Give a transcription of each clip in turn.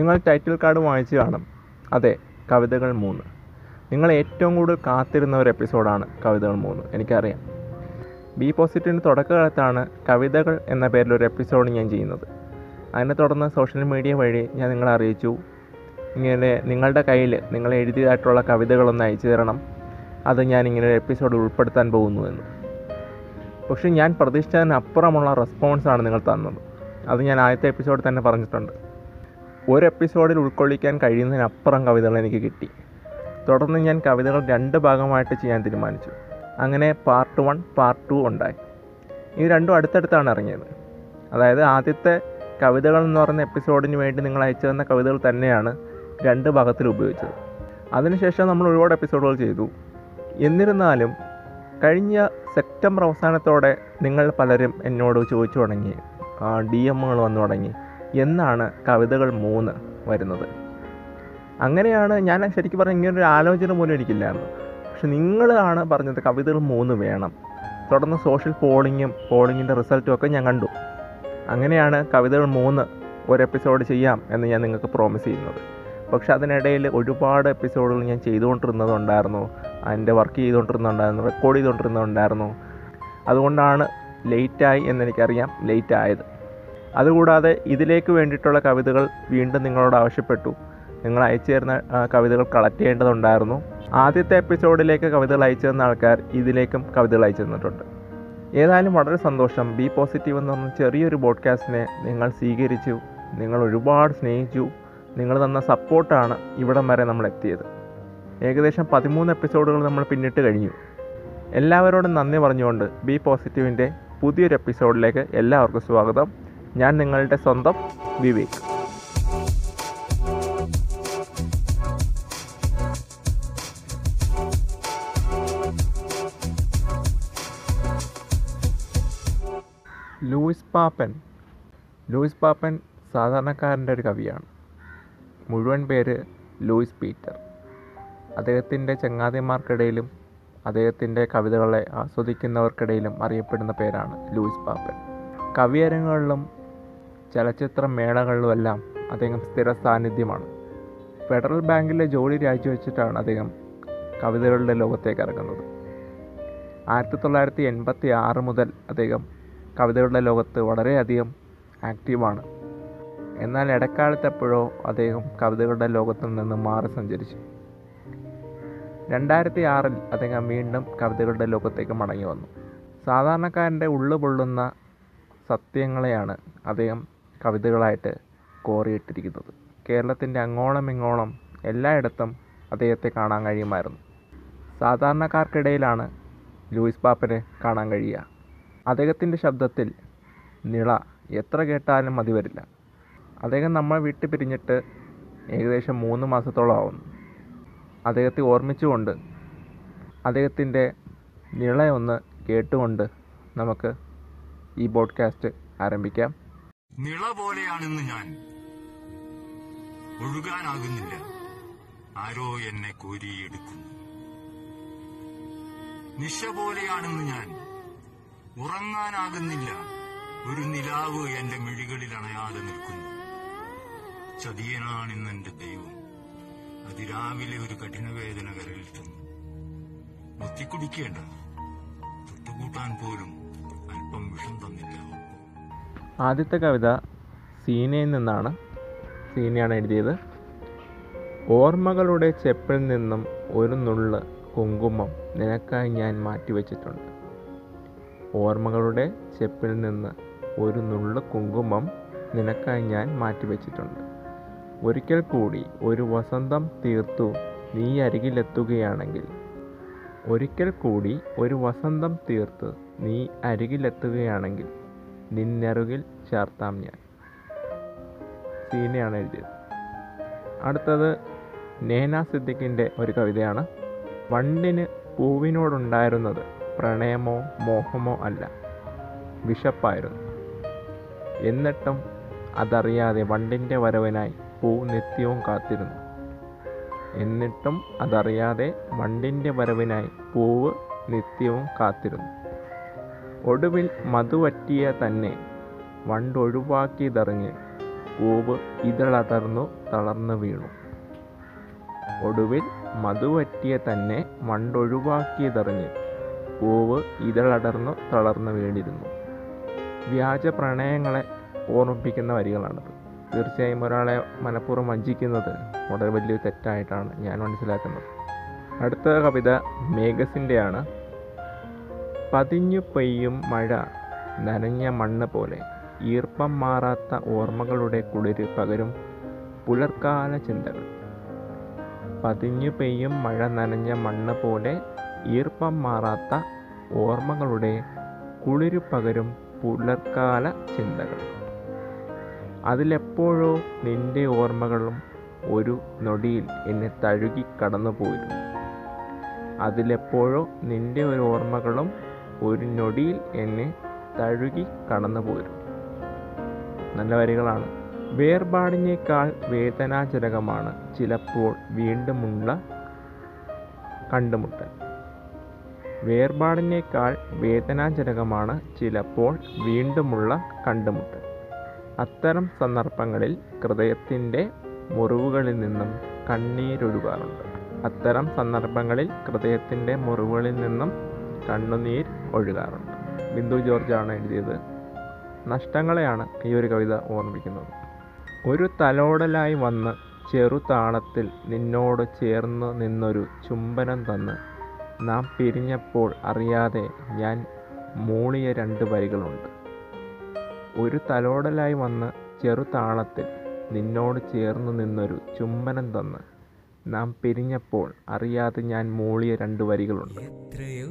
നിങ്ങൾ title card വാങ്ങിച്ചു കാണും. അതെ കവിതകൾ മൂന്ന്. നിങ്ങൾ ഏറ്റവും കൂടുതൽ കാത്തിരുന്ന ഒരു എപ്പിസോഡാണ് കവിതകൾ മൂന്ന്. എനിക്കറിയാം. ബി പോസിറ്റീവിന്റെ തുടക്കകാലത്താണ് കവിതകൾ എന്ന പേരിൽ ഒരു എപ്പിസോഡ് ഞാൻ ചെയ്യുന്നത്. അതിനെ തുടർന്ന് സോഷ്യൽ മീഡിയ വഴി ഞാൻ നിങ്ങളെ അറിയിച്ചു. ഇങ്ങനെ നിങ്ങളുടെ കയ്യിൽ നിങ്ങൾ എഴുതിയതായിട്ടുള്ള കവിതകളൊന്ന് അയച്ചു തരണം. അത് ഞാൻ ഇങ്ങനെ ഒരു എപ്പിസോഡ് ഉൾപ്പെടുത്താൻ പോകുന്നു എന്ന്. പക്ഷേ ഞാൻ പ്രതീക്ഷിച്ചതിനപ്പുറമുള്ള റെസ്പോൺസാണ് നിങ്ങൾ തന്നത്. അത് ഞാൻ ആദ്യത്തെ എപ്പിസോഡിൽ തന്നെ പറഞ്ഞിട്ടുണ്ട്. ഒരു എപ്പിസോഡിൽ ഉൾക്കൊള്ളിക്കാൻ കഴിയുന്നതിനപ്പുറം കവിതകൾ എനിക്ക് കിട്ടി. തുടർന്ന് ഞാൻ കവിതകൾ രണ്ട് ഭാഗമായിട്ട് ചെയ്യാൻ തീരുമാനിച്ചു. അങ്ങനെ പാർട്ട് വൺ പാർട്ട് ടു ഉണ്ടായി. ഇത് രണ്ടും അടുത്തടുത്താണ് ഇറങ്ങിയത്. അതായത് ആദ്യത്തെ കവിതകൾ എന്ന് പറയുന്ന എപ്പിസോഡിന് വേണ്ടി നിങ്ങൾ അയച്ചു തന്ന കവിതകൾ തന്നെയാണ് രണ്ട് ഭാഗത്തിൽ ഉപയോഗിച്ചത്. അതിനുശേഷം നമ്മൾ ഒരുപാട് എപ്പിസോഡുകൾ ചെയ്തു. എന്നിരുന്നാലും കഴിഞ്ഞ സെപ്റ്റംബർ അവസാനത്തോടെ നിങ്ങൾ പലരും എന്നോട് ചോദിച്ചു തുടങ്ങി. ഡി എമ്മുകൾ വന്നു തുടങ്ങി. എന്നാണ് കവിതകൾ മൂന്ന് വരുന്നത്. അങ്ങനെയാണ് ഞാൻ ശരിക്കും പറഞ്ഞാൽ ഇങ്ങനൊരു ആലോചന പോലും എനിക്കില്ലായിരുന്നു പക്ഷെ നിങ്ങളാണ് പറഞ്ഞത് കവിതകൾ മൂന്ന് വേണം. തുടർന്ന് സോഷ്യൽ പോളിങ്ങും പോളിങ്ങിന്റെ റിസൾട്ടും ഒക്കെ ഞാൻ കണ്ടു. അങ്ങനെയാണ് കവിതകൾ മൂന്ന് ഒരു എപ്പിസോഡ് ചെയ്യാം എന്ന് ഞാൻ നിങ്ങൾക്ക് പ്രോമിസ് ചെയ്യുന്നത്. പക്ഷെ അതിനിടയിൽ ഒരുപാട് എപ്പിസോഡുകൾ ഞാൻ ചെയ്തുകൊണ്ടിരുന്നതുണ്ടായിരുന്നു. അതിന്റെ വർക്ക് ചെയ്തുകൊണ്ടിരുന്നുണ്ടായിരുന്നു റെക്കോർഡ് ചെയ്തുകൊണ്ടിരുന്നുണ്ടായിരുന്നു അതുകൊണ്ടാണ് ലേറ്റായി എന്നെനിക്കറിയാം ലേറ്റ് ആയത്. അതുകൂടാതെ ഇതിലേക്ക് വേണ്ടിയിട്ടുള്ള കവിതകൾ വീണ്ടും നിങ്ങളോട് ആവശ്യപ്പെട്ടു. നിങ്ങൾ അയച്ചു തരുന്ന കവിതകൾ കളക്ട് ചെയ്യേണ്ടതുണ്ടായിരുന്നു. ആദ്യത്തെ എപ്പിസോഡിലേക്ക് കവിതകൾ അയച്ചു തന്ന ആൾക്കാർ ഇതിലേക്കും കവിതകൾ അയച്ചു തന്നിട്ടുണ്ട് ഏതായാലും വളരെ സന്തോഷം. ബി പോസിറ്റീവ് എന്ന് പറഞ്ഞ ചെറിയൊരു പോഡ്കാസ്റ്റിനെ നിങ്ങൾ സ്വീകരിച്ചു. നിങ്ങൾ ഒരുപാട് സ്നേഹിച്ചു. നിങ്ങൾ തന്ന സപ്പോർട്ടാണ് ഇവിടം വരെ നമ്മൾ എത്തിയത്. ഏകദേശം പതിമൂന്ന് എപ്പിസോഡുകൾ നമ്മൾ പിന്നിട്ട് കഴിഞ്ഞു. എല്ലാവരോടും നന്ദി പറഞ്ഞുകൊണ്ട് ബി പോസിറ്റീവിന്റെ പുതിയൊരു എപ്പിസോഡിലേക്ക് എല്ലാവർക്കും സ്വാഗതം. ഞാൻ നിങ്ങളുടെ സ്വന്തം വിവേക്. ലൂയിസ് പാപ്പൻ. ലൂയിസ് പാപ്പൻ സാധാരണക്കാരന്റെ ഒരു കവിയാണ്. മുഴുവൻ പേര് ലൂയിസ് പീറ്റർ. അദ്ദേഹത്തിന്റെ ചങ്ങാതിമാർക്കിടയിലും അദ്ദേഹത്തിന്റെ കവിതകളെ ആസ്വദിക്കുന്നവർക്കിടയിലും അറിയപ്പെടുന്ന പേരാണ് ലൂയിസ് പാപ്പൻ. കവിയരങ്ങുകളിലും ചലച്ചിത്ര മേളകളിലുമെല്ലാം അദ്ദേഹം സ്ഥിര സാന്നിധ്യമാണ് ഫെഡറൽ ബാങ്കിലെ ജോലി രാജിവെച്ചിട്ടാണ് അദ്ദേഹം കവിതകളുടെ ലോകത്തേക്ക് ഇറങ്ങുന്നത്. ആയിരത്തി തൊള്ളായിരത്തി എൺപത്തി ആറ് മുതൽ അദ്ദേഹം കവിതകളുടെ ലോകത്ത് വളരെയധികം ആക്റ്റീവാണ്. എന്നാൽ ഇടക്കാലത്ത് എപ്പോഴോ അദ്ദേഹം കവിതകളുടെ ലോകത്തു നിന്ന് മാറി സഞ്ചരിച്ചു. രണ്ടായിരത്തി ആറിൽ അദ്ദേഹം വീണ്ടും കവിതകളുടെ ലോകത്തേക്ക് മടങ്ങി വന്നു. സാധാരണക്കാരന്റെ ഉള്ളു പൊള്ളുന്ന സത്യങ്ങളെയാണ് അദ്ദേഹം കവിതകളായിട്ട് കോറിയിട്ടിരിക്കുന്നത്. കേരളത്തിന്റെ അങ്ങോളം ഇങ്ങോളം എല്ലായിടത്തും അദ്ദേഹത്തെ കാണാൻ കഴിയുമായിരുന്നു. സാധാരണക്കാർക്കിടയിലാണ് ലൂയിസ് പാപ്പനെ കാണാൻ കഴിയുക. അദ്ദേഹത്തിന്റെ ശബ്ദത്തിൽ നിള എത്ര കേട്ടാലും മതി വരില്ല. അദ്ദേഹം നമ്മൾ വിട്ടു പിരിഞ്ഞിട്ട് ഏകദേശം മൂന്ന് മാസത്തോളം ആവുന്നു. അദ്ദേഹത്തെ ഓർമ്മിച്ചുകൊണ്ട് അദ്ദേഹത്തിന്റെ നിളയൊന്ന് കേട്ടുകൊണ്ട് നമുക്ക് ഈ ബോഡ്കാസ്റ്റ് ആരംഭിക്കാം. നിള പോലെയാണെന്ന് ഞാൻ ഒഴുകാനാകുന്നില്ല. ആരോ എന്നെ കോരിയെടുക്കുന്നു. നിശ പോലെയാണെന്ന് ഞാൻ ഉറങ്ങാനാകുന്നില്ല. ഒരു നിലാവ് എന്റെ മിഴികളിൽ അണയാതെ നിൽക്കുന്നു. ചതിയനാണിന്ന് എന്റെ ദൈവം. അതിരാവിലെ ഒരു കഠിനവേദന കരയിൽ തന്നു മുത്തിക്കുടിക്കേണ്ട. തൊട്ടുകൂട്ടാൻ പോലും അല്പം വിഷം തന്നില്ല. ആദ്യത്തെ കവിത സീനയിൽ നിന്നാണ് സീനയാണ് എഴുതിയത്. ഓർമ്മകളുടെ ചെപ്പിൽ നിന്നും ഒരു നുള്ള് കുങ്കുമം നിനക്കായി ഞാൻ മാറ്റിവെച്ചിട്ടുണ്ട്. ഓർമ്മകളുടെ ചെപ്പിൽ നിന്ന് ഒരു നുള്ള് കുങ്കുമം നിനക്കായി ഞാൻ മാറ്റിവെച്ചിട്ടുണ്ട്. ഒരിക്കൽ കൂടി ഒരു വസന്തം തീർത്തു നീ അരികിലെത്തുകയാണെങ്കിൽ. ഒരിക്കൽ കൂടി ഒരു വസന്തം തീർത്ത് നീ അരികിലെത്തുകയാണെങ്കിൽ. നിന്നരുകിൽ ചേർത്താം ഞാൻ. സീനയാണ് എഴുതിയത്. അടുത്തത് നേന സിദ്ദിഖിന്റെ ഒരു കവിതയാണ്. വണ്ടിന് പൂവിനോടുണ്ടായിരുന്നത് പ്രണയമോ മോഹമോ അല്ല വിശപ്പായിരുന്നു. എന്നിട്ടും അതറിയാതെ വണ്ടിന്റെ വരവിനായി പൂ നിത്യവും കാത്തിരുന്നു. എന്നിട്ടും അതറിയാതെ വണ്ടിന്റെ വരവിനായി പൂവ് നിത്യവും കാത്തിരുന്നു. ഒടുവിൽ മധുവറ്റിയ തന്നെ വണ്ടൊഴിവാക്കിയതറിഞ്ഞ് പൂവ് ഇതളതർന്നു തളർന്നു വീണു. ഒടുവിൽ മധുവറ്റിയ തന്നെ വണ്ടൊഴിവാക്കിയതറിഞ്ഞ് പൂവ് ഇതളടർന്നു തളർന്നു വീണിരുന്നു. വ്യാജ പ്രണയങ്ങളെ ഓർമ്മിപ്പിക്കുന്ന വരികളാണത്. തീർച്ചയായും ഒരാളെ മനഃപൂർവം വഞ്ചിക്കുന്നത് വളരെ വലിയൊരു തെറ്റായിട്ടാണ് ഞാൻ മനസ്സിലാക്കുന്നത്. അടുത്ത കവിത മേഘസിന്റെയാണ് പതിഞ്ഞു പെയ്യും മഴ നനഞ്ഞ മണ്ണ് പോലെ. ഈർപ്പം മാറാത്ത ഓർമ്മകളുടെ കുളിര് പകരും പുലർക്കാല ചിന്തകൾ. പതിഞ്ഞു പെയ്യും മഴ നനഞ്ഞ മണ്ണ് പോലെ ഈർപ്പം മാറാത്ത ഓർമ്മകളുടെ കുളിര് പകരും പുലർക്കാല ചിന്തകൾ. അതിലെപ്പോഴോ നിന്റെ ഓർമ്മകളും ഒരു നൊടിയിൽ എന്നെ തഴുകി കടന്നു പോയിരുന്നു. അതിലെപ്പോഴോ നിന്റെ ഒരു ഓർമ്മകളും ഒരു നൊടിയിൽ എന്നെ തഴുകി കടന്നു പോയിരുന്നു. നല്ല വരികളാണ്. വേർപാടിനേക്കാൾ വേദനാജനകമാണ് ചിലപ്പോൾ വീണ്ടുമുള്ള കണ്ടുമുട്ടൽ. വേർപാടിനേക്കാൾ വേദനാജനകമാണ് ചിലപ്പോൾ വീണ്ടുമുള്ള കണ്ടുമുട്ടൽ. അത്തരം സന്ദർഭങ്ങളിൽ ഹൃദയത്തിന്റെ മുറിവുകളിൽ നിന്നും കണ്ണീരൊഴുകാറുണ്ട്. അത്തരം സന്ദർഭങ്ങളിൽ ഹൃദയത്തിന്റെ മുറിവുകളിൽ നിന്നും കണ്ണുനീർ ഒഴുകാറുണ്ട്. ബിന്ദു ജോർജാണ് എഴുതിയത്. നഷ്ടങ്ങളെയാണ് ഈ ഒരു കവിത ഓർമ്മിക്കുന്നത്. ഒരു തലോടലായി വന്ന് ചെറുതാളത്തിൽ നിന്നോട് ചേർന്ന് നിന്നൊരു ചുംബനം തന്ന് നാം പിരിഞ്ഞപ്പോൾ അറിയാതെ ഞാൻ മൂളിയ രണ്ട് വരികളുണ്ട്. ഒരു തലോടലായി വന്ന് ചെറുതാളത്തിൽ നിന്നോട് ചേർന്ന് നിന്നൊരു ചുംബനം തന്ന് നാം പിരിഞ്ഞപ്പോൾ അറിയാതെ ഞാൻ മൂളിയ രണ്ട് വരികളുണ്ട്. എത്രയോ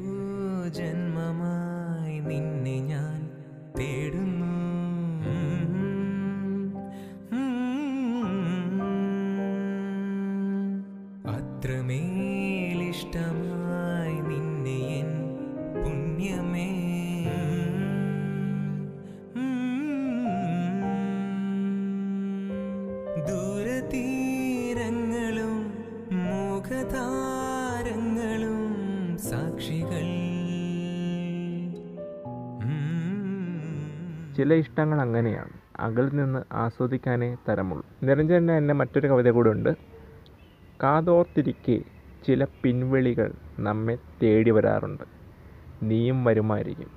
ജന്മമായി നിന്നെ ഞാൻ തേടുന്നു. अत्र मेलिष्टमा ചില ഇഷ്ടങ്ങൾ അങ്ങനെയാണ്. അകളിൽ നിന്ന് ആസ്വദിക്കാനേ തരമുള്ളൂ. നിരഞ്ജന എന്നെ മറ്റൊരു കവിത കൂടെ ഉണ്ട് കാതോർത്തിരിക്കെ ചില പിൻവിളികൾ നമ്മെ തേടി വരാറുണ്ട്. നീയും വരുമായിരിക്കും.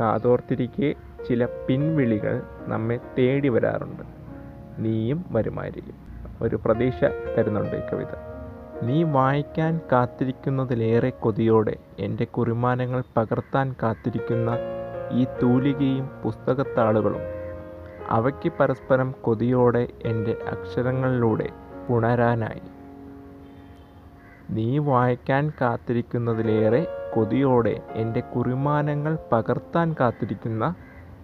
കാതോർത്തിരിക്കെ ചില പിൻവിളികൾ നമ്മെ തേടി വരാറുണ്ട്. നീയും വരുമായിരിക്കും. ഒരു പ്രതീക്ഷ തരുന്നുണ്ട് ഈ കവിത. നീ വായിക്കാൻ കാത്തിരിക്കുന്നതിലേറെ കൊതിയോടെ എന്റെ കുറിമാനങ്ങൾ പകർത്താൻ കാത്തിരിക്കുന്ന ഈ തൂലികയും പുസ്തകത്താളുകളും അവയ്ക്ക് പരസ്പരം കൊതിയോടെ എന്റെ അക്ഷരങ്ങളിലൂടെ പുണരാനായി. നീ വായിക്കാൻ കാത്തിരിക്കുന്നതിലേറെ കൊതിയോടെ എന്റെ കുറിമാനങ്ങൾ പകർത്താൻ കാത്തിരിക്കുന്ന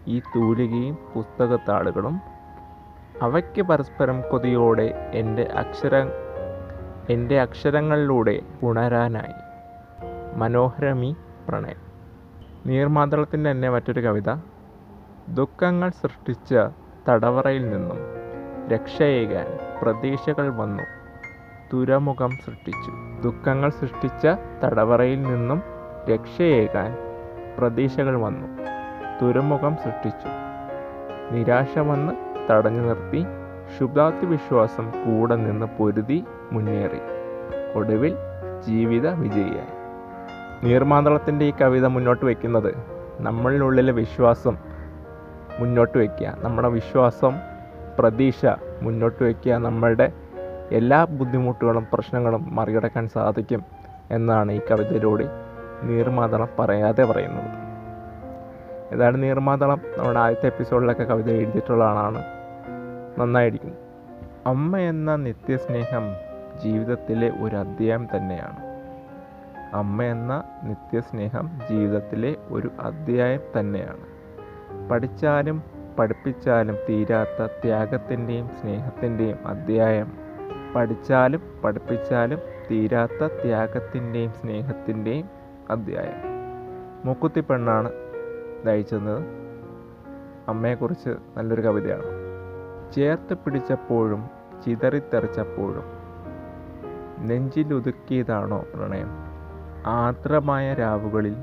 ഈ തൂലികയും പുസ്തകത്താളുകളും അവയ്ക്ക് പരസ്പരം കൊതിയോടെ എന്റെ അക്ഷര എന്റെ അക്ഷരങ്ങളിലൂടെ ഉണരാനായി മനോഹരമി പ്രണയം. നീർമാതളത്തിന്റെ തന്നെ മറ്റൊരു കവിത. ദുഃഖങ്ങൾ സൃഷ്ടിച്ച തടവറയിൽ നിന്നും രക്ഷയേകാൻ പ്രതീക്ഷകൾ വന്നു. തുരമുഖം സൃഷ്ടിച്ചു. ദുഃഖങ്ങൾ സൃഷ്ടിച്ച തടവറയിൽ നിന്നും രക്ഷയേകാൻ പ്രതീക്ഷകൾ വന്നു. തുരമുഖം സൃഷ്ടിച്ചു. നിരാശ വന്ന് തടഞ്ഞു നിർത്തി. ശുഭാപ്തി വിശ്വാസം കൂടെ നിന്ന് പൊരുതി മുന്നേറി. ഒടുവിൽ ജീവിത വിജയിയായി. നീർമാതളത്തിന്റെ ഈ കവിത മുന്നോട്ട് വയ്ക്കുന്നത് നമ്മളിനുള്ളിലെ വിശ്വാസം മുന്നോട്ട് വയ്ക്കുക. നമ്മുടെ വിശ്വാസം പ്രതീക്ഷ മുന്നോട്ട് വയ്ക്കുക. നമ്മളുടെ എല്ലാ ബുദ്ധിമുട്ടുകളും പ്രശ്നങ്ങളും മറികടക്കാൻ സാധിക്കും എന്നാണ് ഈ കവിതയിലൂടെ നീർമാതളം പറയാതെ പറയുന്നത്. ഏതായാലും നീർമാതളം നമ്മുടെ ആദ്യത്തെ എപ്പിസോഡിലൊക്കെ കവിത എഴുതിയിട്ടുള്ള ആളാണ്. നന്നായിരിക്കും അമ്മ എന്ന നിത്യസ്നേഹം ജീവിതത്തിലെ ഒരു അധ്യായം തന്നെയാണ്. അമ്മ എന്ന നിത്യസ്നേഹം ജീവിതത്തിലെ ഒരു അധ്യായം തന്നെയാണ്. പഠിച്ചാലും പഠിപ്പിച്ചാലും തീരാത്ത ത്യാഗത്തിന്റെയും സ്നേഹത്തിന്റെയും അധ്യായം. പഠിച്ചാലും പഠിപ്പിച്ചാലും തീരാത്ത ത്യാഗത്തിന്റെയും സ്നേഹത്തിന്റെയും അധ്യായം. മുക്കുത്തി പെണ്ണാണ് ദയിച്ചത് അമ്മയെക്കുറിച്ച് നല്ലൊരു കവിതയാണ്. ചേർത്ത് പിടിച്ചപ്പോഴും ചിതറിത്തെറിച്ചപ്പോഴും നെഞ്ചിലൊതുക്കിയതാണോ പ്രണയം? ആർദ്രമായ രാവുകളിൽ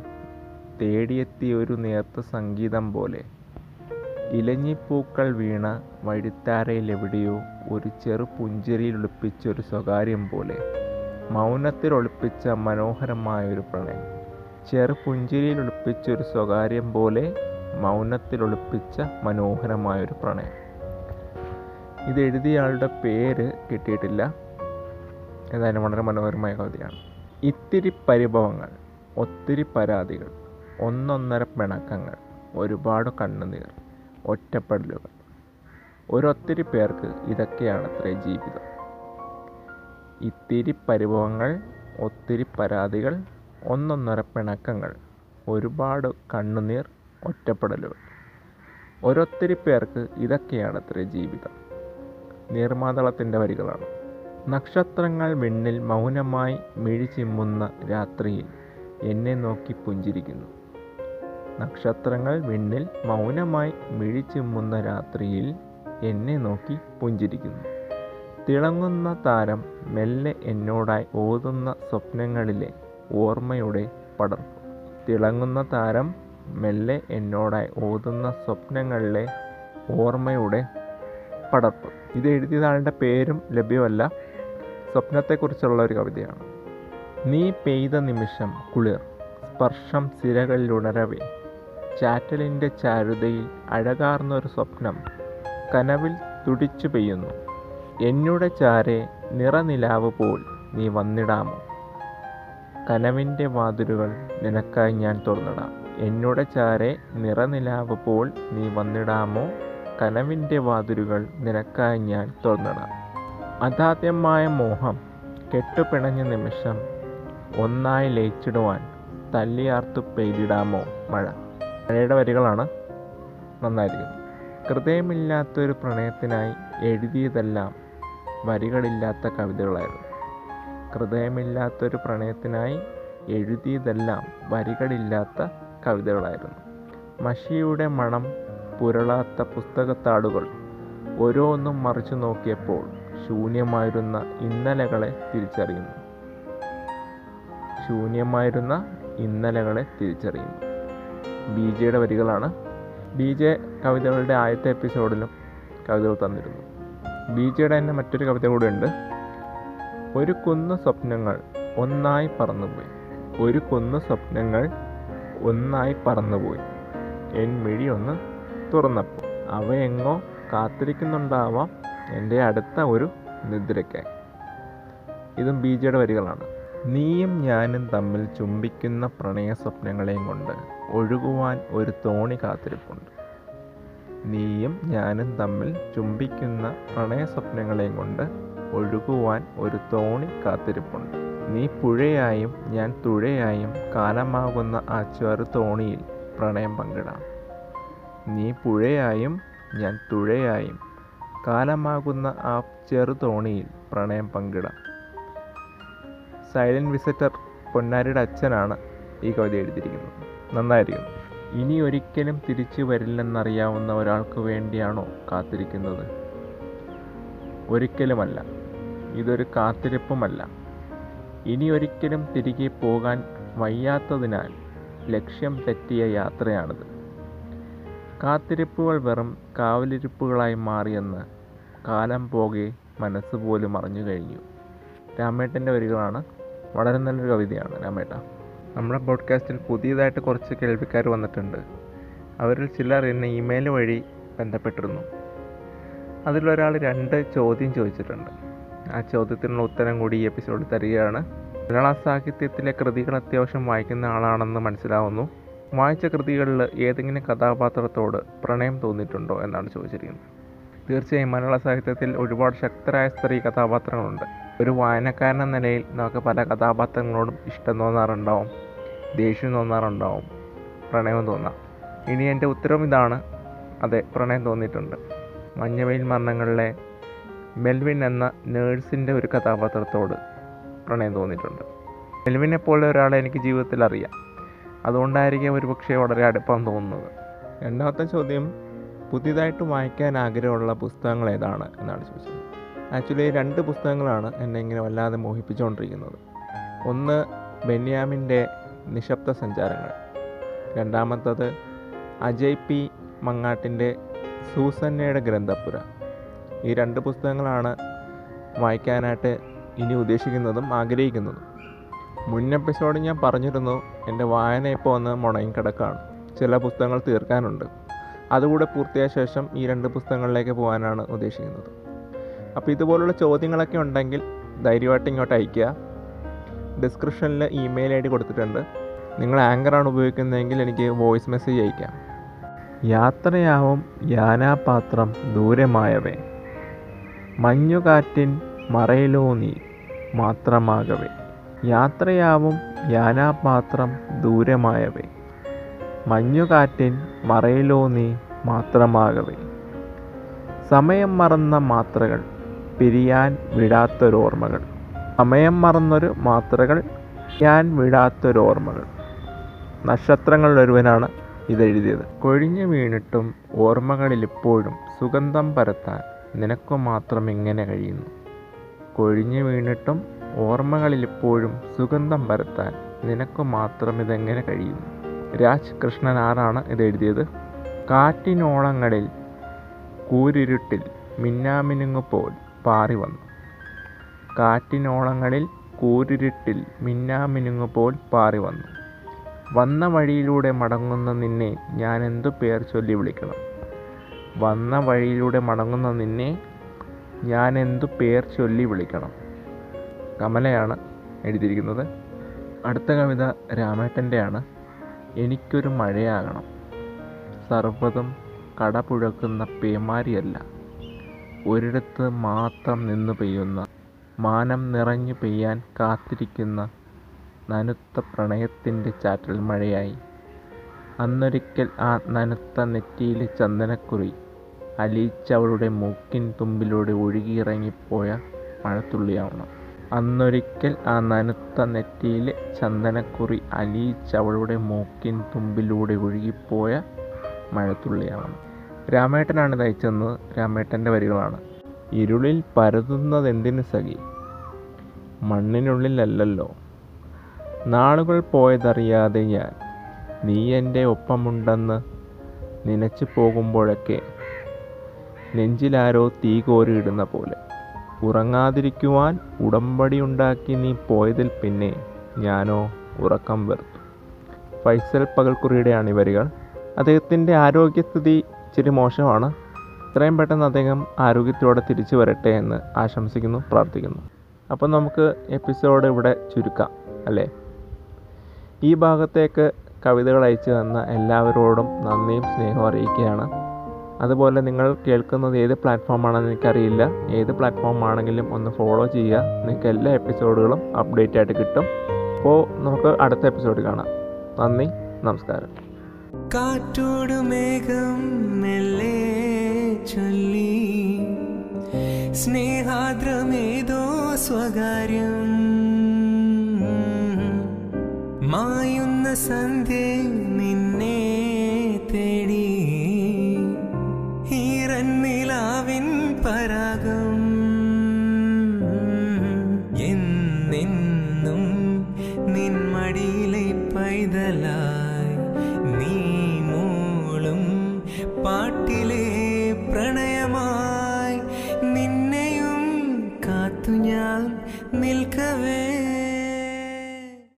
തേടിയെത്തിയ ഒരു നേർത്ത സംഗീതം പോലെ ഇലഞ്ഞിപ്പൂക്കൾ വീണ വഴിത്താരയിലെവിടെയോ ഒരു ചെറു പുഞ്ചിരിയിൽ ഒളിപ്പിച്ചൊരു സ്വകാര്യം പോലെ മൗനത്തിൽ ഒളിപ്പിച്ച മനോഹരമായൊരു പ്രണയം. ചെറു പുഞ്ചിരിയിൽ ഒളിപ്പിച്ചൊരു സ്വകാര്യം പോലെ മൗനത്തിൽ ഒളിപ്പിച്ച മനോഹരമായൊരു പ്രണയം. ഇത് എഴുതിയ ആളുടെ പേര് കിട്ടിയിട്ടില്ല. ഏതായാലും വളരെ മനോഹരമായ കവിതയാണ്. ഇത്തിരി പരിഭവങ്ങൾ ഒത്തിരി പരാതികൾ ഒന്നൊന്നര പിണക്കങ്ങൾ ഒരുപാട് കണ്ണുനീർ ഒറ്റപ്പെടലുകൾ. ഒരൊത്തിരി പേർക്ക് ഇതൊക്കെയാണത്രേ ജീവിതം. ഇത്തിരി പരിഭവങ്ങൾ ഒത്തിരി പരാതികൾ ഒന്നൊന്നര പിണക്കങ്ങൾ ഒരുപാട് കണ്ണുനീർ ഒറ്റപ്പെടലുകൾ. ഒരൊത്തിരി പേർക്ക് ഇതൊക്കെയാണത്രേ ജീവിതം. നീർമാതളത്തിന്റെ വരികളാണ്. നക്ഷത്രങ്ങൾ വിണ്ണിൽ മൗനമായി മിഴി ചിമ്മുന്ന രാത്രിയിൽ എന്നെ നോക്കി പുഞ്ചിരിക്കുന്നു. നക്ഷത്രങ്ങൾ വിണ്ണിൽ മൗനമായി മിഴി ചിമ്മുന്ന രാത്രിയിൽ എന്നെ നോക്കി പുഞ്ചിരിക്കുന്നു. തിളങ്ങുന്ന താരം മെല്ലെ എന്നോടായി ഓതുന്ന സ്വപ്നങ്ങളിലെ ഓർമ്മയുടെ പടർപ്പ് തിളങ്ങുന്ന താരം മെല്ലെ എന്നോടായി ഓതുന്ന സ്വപ്നങ്ങളിലെ ഓർമ്മയുടെ പടർപ്പ് ഇത് എഴുതിയ ആളുടെ പേരും ലഭ്യമല്ല. സ്വപ്നത്തെക്കുറിച്ചുള്ള ഒരു കവിതയാണ്. നീ പെയ്ത നിമിഷം കുളിർ സ്പർശം സിരകളിലുണരവേ. ചാറ്റലിന്റെ ചാരുതയിൽ അഴകാർന്നൊരു സ്വപ്നം കനവിൽ തുടിച്ചു പെയ്യുന്നു. എന്നുടെ ചാരെ നിറനിലാവ് പോൽ നീ വന്നിടാമോ? കനവിന്റെ വാതിലുകൾ നിനക്കായി ഞാൻ തുറന്നിടാം. എന്നുടെ ചാരെ നിറനിലാവ് പോൽ നീ വന്നിടാമോ? കനവിന്റെ വാതിലുകൾ നിനക്കായി ഞാൻ തുറന്നിടാം. അതാദ്യമായ മോഹം കെട്ടുപിണഞ്ഞ നിമിഷം ഒന്നായി ലയിച്ചിടുവാൻ തല്ലിയാർത്തു പെയ്തിടാമോ മഴ? മഴയുടെ വരികളാണ് നന്നായിരിക്കും ഹൃദയമില്ലാത്തൊരു പ്രണയത്തിനായി എഴുതിയതെല്ലാം വരികളില്ലാത്ത കവിതകളായിരുന്നു. ഹൃദയമില്ലാത്തൊരു പ്രണയത്തിനായി എഴുതിയതെല്ലാം വരികളില്ലാത്ത കവിതകളായിരുന്നു. മഷിയുടെ മണം പുരളാത്ത പുസ്തകത്താടുകൾ ഓരോന്നും മറിച്ചു നോക്കിയപ്പോൾ ശൂന്യമായിരുന്ന ഇന്നലകളെ തിരിച്ചറിയുന്നു. ശൂന്യമായിരുന്ന ഇന്നലകളെ തിരിച്ചറിയുന്നു. ബി ജെയുടെ വരികളാണ് ബി ജെ കവിതകളുടെ ആദ്യത്തെ എപ്പിസോഡിലും കവിതകൾ തന്നിരുന്നു. ബി ജെയുടെ തന്നെ മറ്റൊരു കവിത കൂടെ ഉണ്ട്. ഒരു കുന്ന് സ്വപ്നങ്ങൾ ഒന്നായി പറന്നുപോയി. ഒരു കുന്ന് സ്വപ്നങ്ങൾ ഒന്നായി പറന്നുപോയി. എൻ മിഴി ഒന്ന് തുറന്നപ്പോൾ അവയെങ്ങോ കാത്തിരിക്കുന്നുണ്ടാവാം എന്റെ അടുത്ത ഒരു നിദ്രയ്ക്കായി ഇതും ബി ജെയുടെ വരികളാണ്. നീയും ഞാനും തമ്മിൽ ചുംബിക്കുന്ന പ്രണയ സ്വപ്നങ്ങളെയും കൊണ്ട് ഒഴുകുവാൻ ഒരു തോണി കാത്തിരിപ്പുണ്ട്. നീയും ഞാനും തമ്മിൽ ചുംബിക്കുന്ന പ്രണയ സ്വപ്നങ്ങളെയും കൊണ്ട് ഒഴുകുവാൻ ഒരു തോണി കാത്തിരിപ്പുണ്ട്. നീ പുഴയായും ഞാൻ തുഴയായും കാലമാകുന്ന ആ ചെറു തോണിയിൽ പ്രണയം പങ്കിടാം. നീ പുഴയായും ഞാൻ തുഴയായും. കാലമാകുന്ന ആ ചെറുതോണിയിൽ പ്രണയം പങ്കിടാം. സൈലന്റ് വിസിറ്റർ പൊന്നാരിയുടെ അച്ഛനാണ് ഈ കവിത എഴുതിയിരിക്കുന്നത്. നന്നായിരിക്കുന്നു. ഇനി ഒരിക്കലും തിരിച്ചു വരില്ലെന്നറിയാവുന്ന ഒരാൾക്ക് വേണ്ടിയാണോ കാത്തിരിക്കുന്നത്? ഒരിക്കലുമല്ല. ഇതൊരു കാത്തിരിപ്പുമല്ല. ഇനി ഒരിക്കലും തിരികെ പോകാൻ വയ്യാത്തതിനാൽ ലക്ഷ്യം തെറ്റിയ യാത്രയാണിത്. കാത്തിരിപ്പുകൾ വെറും കാവലിരിപ്പുകളായി മാറിയെന്ന് കാലം പോകെ മനസ്സ് പോലും അറിഞ്ഞു കഴിഞ്ഞു. രാമേട്ടന്റെ വരികളാണ് വളരെ നല്ലൊരു കവിതയാണ് രാമേട്ട. നമ്മുടെ പോഡ്കാസ്റ്റിൽ പുതിയതായിട്ട് കുറച്ച് കേൾവിക്കാർ വന്നിട്ടുണ്ട്. അവരിൽ ചിലർ എന്നെ ഇമെയിൽ വഴി ബന്ധപ്പെട്ടിരുന്നു. അതിലൊരാൾ രണ്ട് ചോദ്യം ചോദിച്ചിട്ടുണ്ട്. ആ ചോദ്യത്തിനുള്ള ഉത്തരം കൂടി ഈ എപ്പിസോഡിൽ തരികയാണ്. മലയാള സാഹിത്യത്തിലെ കൃതികൾ അത്യാവശ്യം വായിക്കുന്ന ആളാണെന്ന് മനസ്സിലാവുന്നു. വായിച്ച കൃതികളിൽ ഏതെങ്കിലും കഥാപാത്രത്തോട് പ്രണയം തോന്നിയിട്ടുണ്ടോ എന്നാണ് ചോദിച്ചിരിക്കുന്നത്. തീർച്ചയായും മലയാള സാഹിത്യത്തിൽ ഒരുപാട് ശക്തരായ സ്ത്രീ കഥാപാത്രങ്ങളുണ്ട്. ഒരു വായനക്കാരൻ നിലയിൽ നമുക്ക് പല കഥാപാത്രങ്ങളോടും ഇഷ്ടം തോന്നാറുണ്ടാവും ദേഷ്യം തോന്നാറുണ്ടാവും പ്രണയം തോന്നാം. ഇനി എന്റെ ഉത്തരം ഇതാണ് അതെ പ്രണയം തോന്നിയിട്ടുണ്ട്. മഞ്ഞവെയിൽ മരണങ്ങളിലെ മെൽവിൻ എന്ന നേഴ്സിന്റെ ഒരു കഥാപാത്രത്തോട് പ്രണയം തോന്നിയിട്ടുണ്ട്. മെൽവിനെ പോലെ ഒരാളെ എനിക്ക് ജീവിതത്തിൽ അറിയാം. അതുകൊണ്ടായിരിക്കും ഒരു പക്ഷേ വളരെ അടുപ്പം തോന്നുന്നത്. രണ്ടാമത്തെ ചോദ്യം പുതിയതായിട്ട് വായിക്കാൻ ആഗ്രഹമുള്ള പുസ്തകങ്ങൾ ഏതാണ് എന്നാണ് ചോദിച്ചത്. ആക്ച്വലി രണ്ട് പുസ്തകങ്ങളാണ് എന്നെ ഇങ്ങനെ വല്ലാതെ മോഹിപ്പിച്ചുകൊണ്ടിരിക്കുന്നത്. ഒന്ന് ബെന്യാമിന്റെ നിശബ്ദ സഞ്ചാരങ്ങൾ. രണ്ടാമത്തത് അജയ് പി. മങ്ങാട്ടിന്റെ സൂസന്നയുടെ ഗ്രന്ഥപുര ഈ രണ്ട് പുസ്തകങ്ങളാണ് വായിക്കാനായിട്ട് ഇനി ഉദ്ദേശിക്കുന്നതും ആഗ്രഹിക്കുന്നതും. മുൻ എപ്പിസോഡിൽ ഞാൻ പറഞ്ഞിരുന്നു എന്റെ വായന ഇപ്പോൾ ഒന്ന് മുടങ്ങി കിടക്കാണ് ചില പുസ്തകങ്ങൾ തീർക്കാനുണ്ട്. അതുകൂടെ പൂർത്തിയായ ശേഷം ഈ രണ്ട് പുസ്തകങ്ങളിലേക്ക് പോകാനാണ് ഉദ്ദേശിക്കുന്നത്. അപ്പോൾ ഇതുപോലുള്ള ചോദ്യങ്ങളൊക്കെ ഉണ്ടെങ്കിൽ ധൈര്യമായിട്ട് ഇങ്ങോട്ട് അയയ്ക്കുക. ഡിസ്ക്രിപ്ഷനിൽ ഇമെയിൽ ഐ ഡി കൊടുത്തിട്ടുണ്ട്. നിങ്ങൾ ആങ്കറാണ് ഉപയോഗിക്കുന്നതെങ്കിൽ എനിക്ക് വോയിസ് മെസ്സേജ് അയക്കാം യാത്രയാവും യാനാപാത്രം ദൂരമായവേ. മഞ്ഞുകാറ്റിൻ മറയിലോ നീ മാത്രമാകവേ. യാത്രയാവും യാനാപാത്രം ദൂരമായവേ. മഞ്ഞുകാറ്റിൻ മറയിലോ നീ മാത്രമാകവേ. സമയം മറന്ന മാത്രകൾ പിരിയാൻ വിടാത്തൊരോർമ്മകൾ. സമയം മറന്നൊരു മാത്രകൾ ഞാൻ വിടാത്തൊരോർമ്മകൾ. നക്ഷത്രങ്ങളുടെ ഒരുവനാണ് ഇതെഴുതിയത്. കൊഴിഞ്ഞു വീണിട്ടും ഓർമ്മകളിൽ ഇപ്പോഴും സുഗന്ധം പരത്താൻ നിനക്കു മാത്രം എങ്ങനെ കഴിയുന്നു. കൊഴിഞ്ഞു വീണിട്ടും ഓർമ്മകളിൽ ഇപ്പോഴും സുഗന്ധം പരത്താൻ നിനക്കു മാത്രം ഇതെങ്ങനെ കഴിയും? രാജ് കൃഷ്ണൻ ആറാണ് ഇതെഴുതിയത് കാറ്റിനോളങ്ങളിൽ കൂരിരുട്ടിൽ മിന്നാമിനുങ്ങുപോൽ പാറി വന്നു കാറ്റിനോളങ്ങളിൽ കൂരിരുട്ടിൽ മിന്നാമിനുങ്ങുപോൽ പാറി വന്നു വന്ന വഴിയിലൂടെ മടങ്ങുന്ന നിന്നെ ഞാൻ എന്തു പേർ ചൊല്ലി വിളിക്കണം? വന്ന വഴിയിലൂടെ മടങ്ങുന്ന നിന്നെ ഞാൻ എന്തു പേർ ചൊല്ലി വിളിക്കണം? കമലയാണ് എഴുതിയിരിക്കുന്നത്. അടുത്ത കവിത രാമേട്ടന്റെയാണ്. എനിക്കൊരു മഴയാകണം. സർവതും കടപുഴക്കുന്ന പേമാരിയല്ല. ഒരിടത്ത് മാത്രം നിന്ന് പെയ്യുന്ന മാനം നിറഞ്ഞു പെയ്യാൻ കാത്തിരിക്കുന്ന നനുത്ത പ്രണയത്തിന്റെ ചാറ്റൽ മഴയായി. അന്നൊരിക്കൽ ആ നനുത്ത നെറ്റിയിലെ ചന്ദനക്കുറി അലിയിച്ചവളുടെ മൂക്കിൻ തുമ്പിലൂടെ ഒഴുകിയിറങ്ങിപ്പോയ മഴത്തുള്ളിയാവണം. അന്നൊരിക്കൽ ആ നനുത്ത നെറ്റിയിലെ ചന്ദനക്കുറി അലിയിച്ചവളുടെ മൂക്കിൻ തുമ്പിലൂടെ ഒഴുകിപ്പോയ മഴത്തുള്ളിയാവണം രാമേട്ടനാണ് അയച്ചെന്നത് രാമേട്ടന്റെ വരികളാണ്. ഇരുളിൽ പരതുന്നതെന്തിനു സഖി? മണ്ണിനുള്ളിലല്ലല്ലോ. നാളുകൾ പോയതറിയാതെ ഞാൻ. നീ എന്റെ ഒപ്പമുണ്ടെന്ന് നനച്ചു പോകുമ്പോഴൊക്കെ നെഞ്ചിലാരോ തീ കോരിയിടുന്ന പോലെ. ഉറങ്ങാതിരിക്കുവാൻ ഉടമ്പടിയുണ്ടാക്കി നീ പോയതിൽ പിന്നെ ഞാനോ ഉറക്കം വെറുത്തു. ഫൈസൽ പകൽക്കുറിയുടെയാണ് ഈ വരികൾ. അദ്ദേഹത്തിന്റെ ആരോഗ്യസ്ഥിതി ഇച്ചിരി മോശമാണ്. എത്രയും പെട്ടെന്ന് അദ്ദേഹം ആരോഗ്യത്തോടെ തിരിച്ചു വരട്ടെ എന്ന് ആശംസിക്കുന്നു പ്രാർത്ഥിക്കുന്നു. അപ്പോൾ നമുക്ക് എപ്പിസോഡ് ഇവിടെ ചുരുക്കാം അല്ലേ? ഈ ഭാഗത്തേക്ക് കവിതകൾ അയച്ചു തന്ന എല്ലാവരോടും നന്ദിയും സ്നേഹവും അറിയിക്കുകയാണ്. അതുപോലെ നിങ്ങൾ കേൾക്കുന്നത് ഏത് പ്ലാറ്റ്ഫോമാണെന്ന് എനിക്കറിയില്ല. ഏത് പ്ലാറ്റ്ഫോം ആണെങ്കിലും ഒന്ന് ഫോളോ ചെയ്യുക. നിങ്ങൾക്ക് എല്ലാ എപ്പിസോഡുകളും അപ്ഡേറ്റ് ആയിട്ട് കിട്ടും. അപ്പോൾ നമുക്ക് അടുത്ത എപ്പിസോഡ് കാണാം. നന്ദി നമസ്കാരം. കാറ്റോട് മേഘം മെല്ലെ ചൊല്ലി. സ്നേഹാദ്രമേതോ സ്വകാര്യം. മായുന്ന സന്ധ്യ